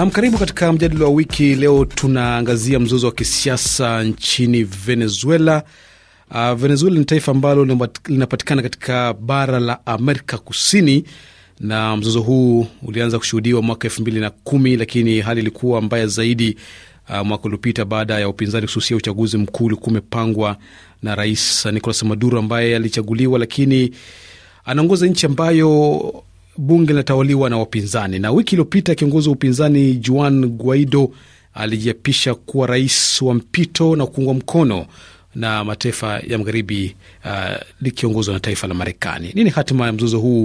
Nam, karibu katika mjadala wa wiki. Leo tunaangazia mzozo wa kisiasa nchini Venezuela. Uh, Venezuela ni taifa ambalo linapatikana katika bara la Amerika Kusini, na mzozo huu ulianza kushuhudiwa mwaka elfu mbili na kumi, lakini hali ilikuwa mbaya zaidi uh, mwaka uliopita baada ya upinzani kususia uchaguzi mkuu ulikuwa umepangwa na Rais Nicolas Maduro ambaye alichaguliwa, lakini anaongoza nchi ambayo bunge linatawaliwa na wapinzani. Na wiki iliyopita kiongozi wa upinzani Juan Guaido alijiapisha kuwa rais wa mpito na kuungwa mkono na mataifa ya magharibi uh, likiongozwa na taifa la Marekani. Nini hatima ya mzozo huu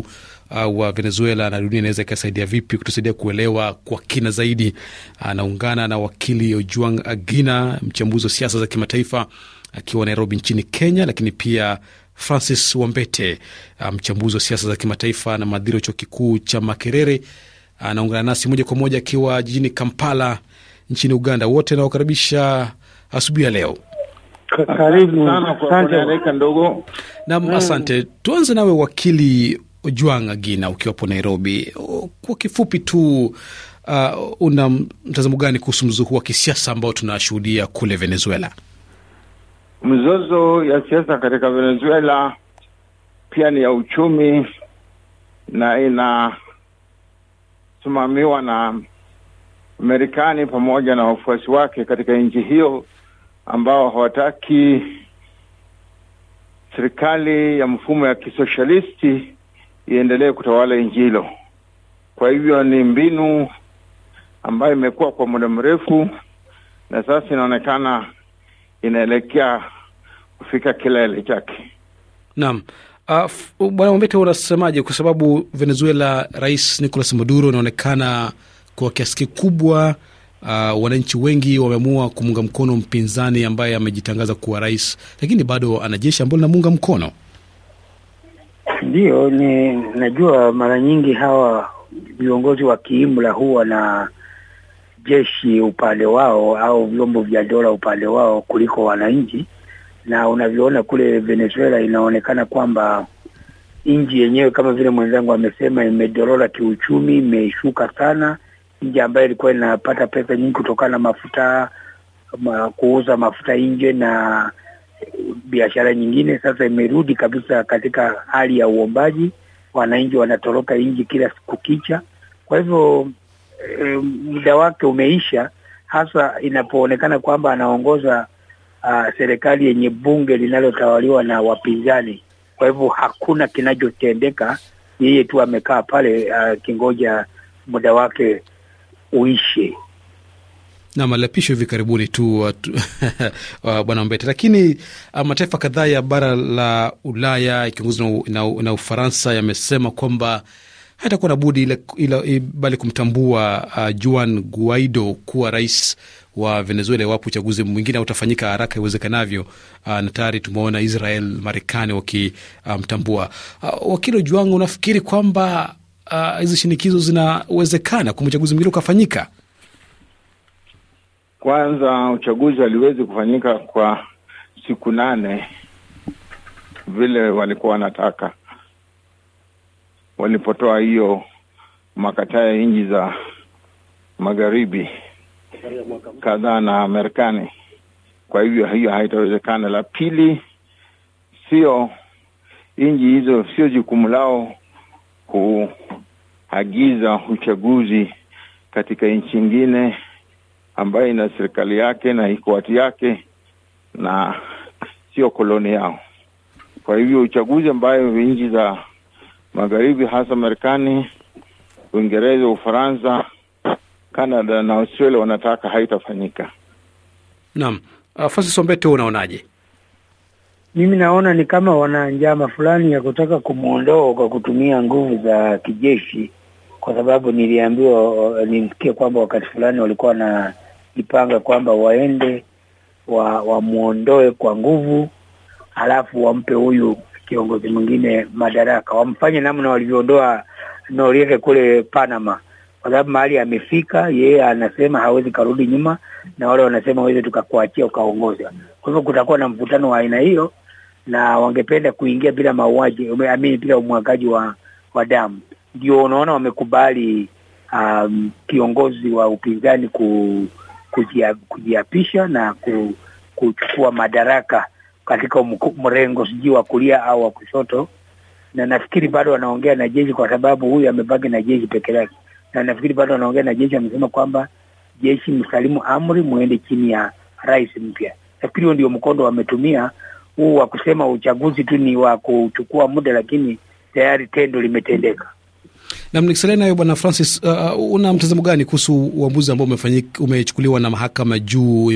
uh, wa Venezuela na dunia inaweza ikasaidia vipi kutusaidia kuelewa kwa kina zaidi? Anaungana uh, na wakili Ojuang Agina, mchambuzi wa siasa za kimataifa akiwa Nairobi nchini Kenya, lakini pia Francis Wambete, mchambuzi um, wa siasa za kimataifa na mhadhiri wa chuo kikuu cha Makerere, anaungana uh, nasi moja kwa moja akiwa jijini Kampala nchini Uganda. Wote nawakaribisha asubuhi ya leo. Karibu sana ndogo. nam. asante. Tuanze nawe wakili Ojwang Agina, ukiwapo Nairobi, kwa kifupi tu, uh, una mtazamo gani kuhusu mzuhu wa kisiasa ambao tunashuhudia kule Venezuela? Mzozo ya siasa katika Venezuela pia ni ya uchumi na inasimamiwa na Marekani pamoja na wafuasi wake katika nchi hiyo ambao hawataki serikali ya mfumo ya kisoshalisti iendelee kutawala nchi hilo. Kwa hivyo ni mbinu ambayo imekuwa kwa muda mrefu na sasa inaonekana inaelekea kufika kilele chake. Naam. Uh, Bwana Mwambete, unasemaje? Kwa sababu Venezuela, Rais Nicolas Maduro inaonekana kwa kiasi kikubwa uh, wananchi wengi wameamua kumuunga mkono mpinzani ambaye amejitangaza kuwa rais, lakini bado ana jeshi ambalo linamuunga mkono. Ndiyo, ni najua mara nyingi hawa viongozi wa kiimla huwa na jeshi upande wao au vyombo vya dola upande wao kuliko wananchi, na unavyoona kule Venezuela inaonekana kwamba nchi yenyewe kama vile mwenzangu amesema imedorora kiuchumi, imeshuka sana. Nchi ambayo ilikuwa inapata pesa nyingi kutokana na mafuta ma, kuuza mafuta nje na biashara nyingine, sasa imerudi kabisa katika hali ya uombaji. Wananchi wanatoroka nchi kila siku kicha, kwa hivyo e, muda wake umeisha, hasa inapoonekana kwamba anaongoza uh, serikali yenye bunge linalotawaliwa na wapinzani. Kwa hivyo hakuna kinachotendeka, yeye tu amekaa pale akingoja uh, muda wake uishe. Nam aliapishwa hivi karibuni tu bwana Mbete, lakini uh, mataifa kadhaa ya bara la Ulaya ikiongozwa na, na, na Ufaransa yamesema kwamba haitakuwa na budi bali kumtambua uh, Juan Guaido kuwa rais wa Venezuela iwapo uchaguzi mwingine utafanyika haraka iwezekanavyo. Uh, na tayari tumeona Israel, Marekani wakimtambua. Uh, uh, wakili Juang, unafikiri kwamba hizi uh, shinikizo zinawezekana kwa uchaguzi mwingine ukafanyika? Kwanza, uchaguzi haliwezi kufanyika kwa siku nane vile walikuwa wanataka walipotoa hiyo makataa ya nchi za magharibi kadhaa na Marekani. Kwa hivyo hiyo haitawezekana. La pili, sio nchi hizo, sio jukumu lao kuagiza uchaguzi katika nchi ingine ambayo ina serikali yake na ikoati yake na sio koloni yao. Kwa hivyo uchaguzi ambayo nchi za magharibi hasa Marekani, Uingereza, Ufaransa, Canada na Australia wanataka haitafanyika. Naam. Uh, Francis Ombete, unaonaje? Mimi naona ni kama wana njama fulani ya kutaka kumwondoa kwa kutumia nguvu za kijeshi, kwa sababu niliambiwa, nilisikia kwamba wakati fulani walikuwa wanajipanga kwamba waende wa wamwondoe kwa nguvu, halafu wampe huyu kiongozi mwingine madaraka, wamfanye namna walivyoondoa Noriega kule Panama, kwa sababu mahali amefika yeye anasema hawezi karudi nyuma, na wale wanasema waweze tukakuachia ukaongoza. Kwa hivyo kutakuwa na mvutano wa aina hiyo, na wangependa kuingia bila mauaji, amini, bila umwagaji wa wa damu. Ndio unaona wamekubali um, kiongozi wa upinzani ku, kujia, kujiapisha na ku, kuchukua madaraka katika mrengo sijui wa kulia au wa kushoto, na nafikiri bado wanaongea na jeshi kwa sababu huyu amebaki na jeshi peke yake, na nafikiri bado wanaongea na jeshi, amesema kwamba jeshi msalimu amri muende chini ya rais mpya. Nafikiri huo ndio mkondo wametumia huu wa kusema uchaguzi tu ni wa kuchukua muda, lakini tayari tendo limetendeka. Nam nikisalia nayo Bwana Francis, uh, una mtazamo gani kuhusu uamuzi ambao umechukuliwa na mahakama juu?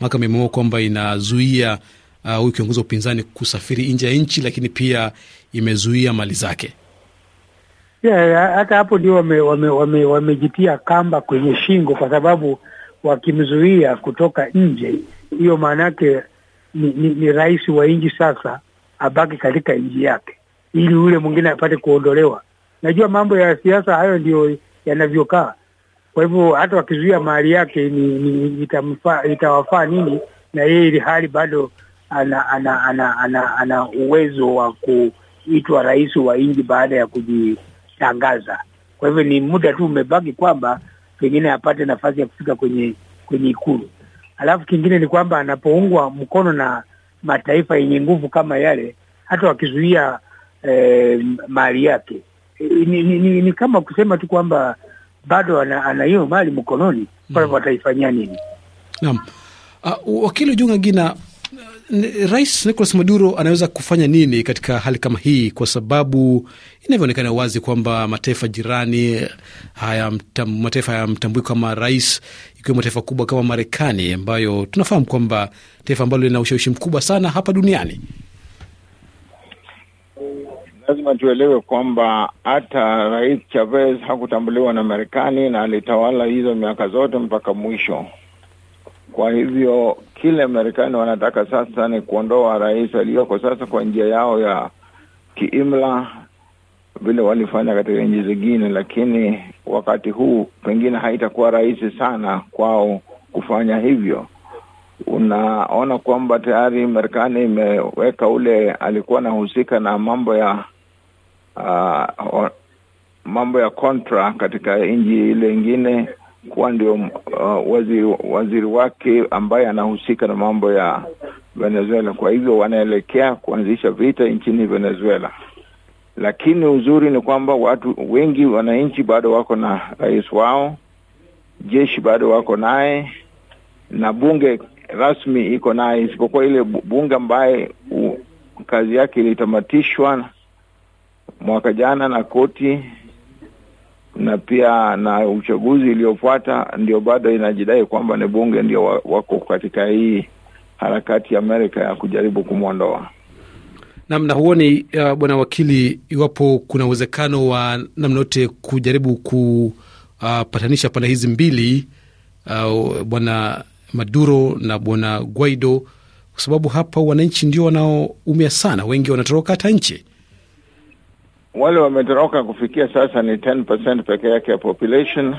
Mahakama imeamua kwamba inazuia huyu uh, kiongozi wa upinzani kusafiri nje ya nchi, lakini pia imezuia mali zake. Yeah, hata hapo ndio wamejitia wame, wame, wame kamba kwenye shingo, kwa sababu wakimzuia kutoka nje, hiyo maana yake ni, ni, ni rais wa nchi sasa abaki katika nchi yake ili ule mwingine apate kuondolewa. Najua mambo ya siasa hayo ndio yanavyokaa. Kwa hivyo hata wakizuia mali yake ni, ni itawafaa nini? Na yeye ili hali bado ana ana, ana, ana, ana uwezo wa kuitwa rais wa nchi baada ya kujitangaza. Kwa hivyo ni muda tu umebaki kwamba pengine apate nafasi ya kufika kwenye kwenye Ikulu. Alafu kingine ni kwamba anapoungwa mkono na mataifa yenye nguvu kama yale, hata wakizuia eh, mali yake ni, ni, ni, ni kama kusema tu kwamba bado ana hiyo mali mkononi, kwa hivyo wataifanyia nini? Naam. Uh, wakili Junga Gina, Rais Nicolas Maduro anaweza kufanya nini katika hali kama hii, kwa sababu inavyoonekana wazi kwamba mataifa jirani haya mataifa hayamtambui kama rais, ikiwemo taifa kubwa kama Marekani ambayo tunafahamu kwamba taifa ambalo lina ushawishi mkubwa sana hapa duniani. Lazima tuelewe kwamba hata Rais Chavez hakutambuliwa na Marekani na alitawala hizo miaka zote mpaka mwisho. Kwa hivyo kile Marekani wanataka sasa ni kuondoa rais aliyoko sasa kwa njia yao ya kiimla, vile walifanya katika nchi zingine, lakini wakati huu pengine haitakuwa rahisi sana kwao kufanya hivyo. Unaona kwamba tayari Marekani imeweka ule alikuwa anahusika na mambo ya uh, mambo ya kontra katika nchi ile ingine kuwa ndio uh, waziri, waziri wake ambaye anahusika na mambo ya Venezuela. Kwa hivyo wanaelekea kuanzisha vita nchini Venezuela, lakini uzuri ni kwamba watu wengi, wananchi bado wako na rais wao, jeshi bado wako naye na bunge rasmi iko naye, isipokuwa ile bunge ambaye kazi yake ilitamatishwa mwaka jana na koti na pia na uchaguzi uliofuata ndio bado inajidai kwamba ni bunge ndio wako katika hii harakati ya Amerika ya kujaribu kumwondoa. Namna huoni uh, bwana wakili, iwapo kuna uwezekano wa namna yote kujaribu kupatanisha uh, pande hizi mbili uh, bwana Maduro na bwana Guaido, kwa sababu hapa wananchi ndio wanaoumia sana, wengi wanatoroka hata nchi wale wametoroka kufikia sasa ni 10% peke yake ya population,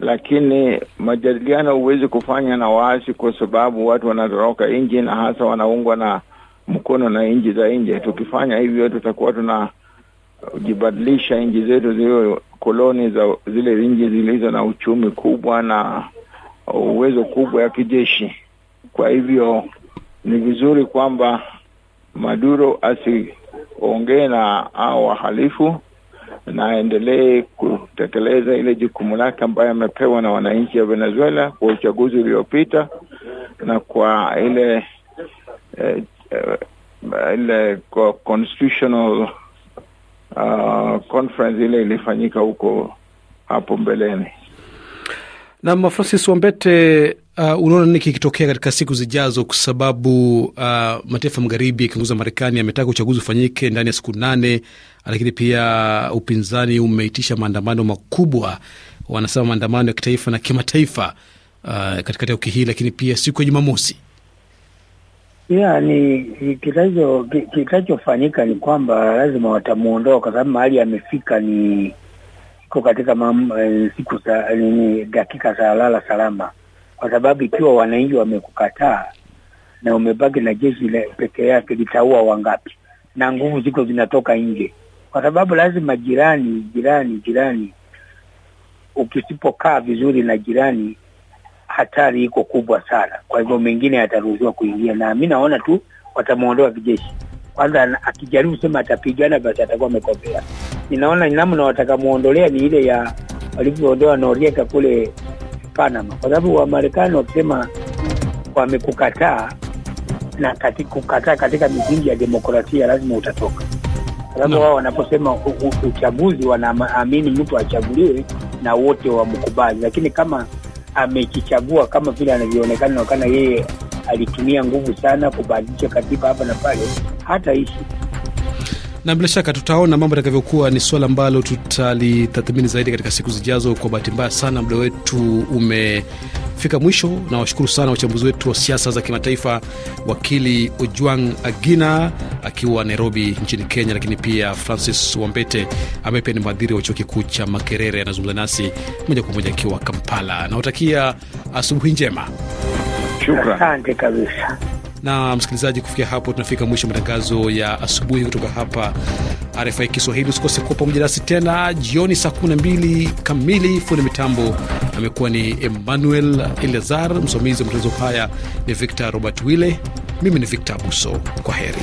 lakini majadiliano huwezi kufanya na waasi kwa sababu watu wanatoroka nje na hasa wanaungwa na mkono na nchi za nje. Tukifanya hivyo, tutakuwa tunajibadilisha nchi zetu ziwe koloni za zile nchi zilizo na uchumi kubwa na uwezo kubwa ya kijeshi. Kwa hivyo ni vizuri kwamba Maduro asi ongee na hao wahalifu na aendelee kutekeleza ile jukumu lake ambayo amepewa na wananchi wa Venezuela kwa uchaguzi uliopita na kwa ile eh, ile ile constitutional uh, conference ile ilifanyika huko hapo mbeleni. Na Francis Wambete, uh, unaona nini kikitokea katika siku zijazo, kwa sababu uh, mataifa magharibi yakiongoza Marekani ametaka uchaguzi ufanyike ndani ya siku nane, lakini pia upinzani umeitisha maandamano makubwa, wanasema maandamano ya kitaifa na kimataifa uh, katikati ya wiki hii, lakini pia siku ya Jumamosi. Yeah, ni kitachofanyika ni kwamba lazima watamuondoa kwa sababu mahali amefika ni iko katika mam, e, siku sa, nini dakika za lala salama, kwa sababu ikiwa wananchi wamekukataa na umebaki na jeshi peke yake litaua wangapi? Na nguvu ziko zinatoka nje, kwa sababu lazima jirani jirani jirani ukisipokaa vizuri na jirani, hatari iko kubwa sana. Kwa hivyo mengine yataruhusiwa kuingia, na mi naona tu watamwondoa kijeshi kwanza. Akijaribu sema atapigana, basi atakuwa amekosea. Ninaona namna watakamuondolea ni ile ya walivyoondoa Noriega kule Panama, kwa sababu Wamarekani wakisema wamekukataa na kati, kukataa katika misingi ya demokrasia lazima utatoka, kwa sababu No. wao wanaposema uchaguzi wanaamini mtu achaguliwe na wote wamkubali, lakini kama amekichagua kama vile anavyoonekana naonekana yeye alitumia nguvu sana kubadilisha katiba hapa na pale, hataishi. Na bila shaka tutaona mambo yatakavyokuwa. Ni suala ambalo tutalitathmini zaidi katika siku zijazo. Kwa bahati mbaya sana, muda wetu umefika mwisho, na washukuru sana wachambuzi wetu wa siasa za kimataifa, wakili Ojwang Agina akiwa Nairobi nchini Kenya, lakini pia Francis Wambete ambaye pia ni mhadhiri wa chuo kikuu cha Makerere, anazungumza nasi moja kwa moja akiwa Kampala. Nawatakia asubuhi njema. Shukran. Kabisa. Na msikilizaji, kufikia hapo tunafika mwisho matangazo ya asubuhi kutoka hapa RFI Kiswahili. Usikose kuwa pamoja nasi tena jioni saa 12 kamili. Fundi mitambo amekuwa ni Emmanuel Eleazar, msimamizi wa matangazo haya ni Victor Robert Wille, mimi ni Victor Abuso. Kwa heri.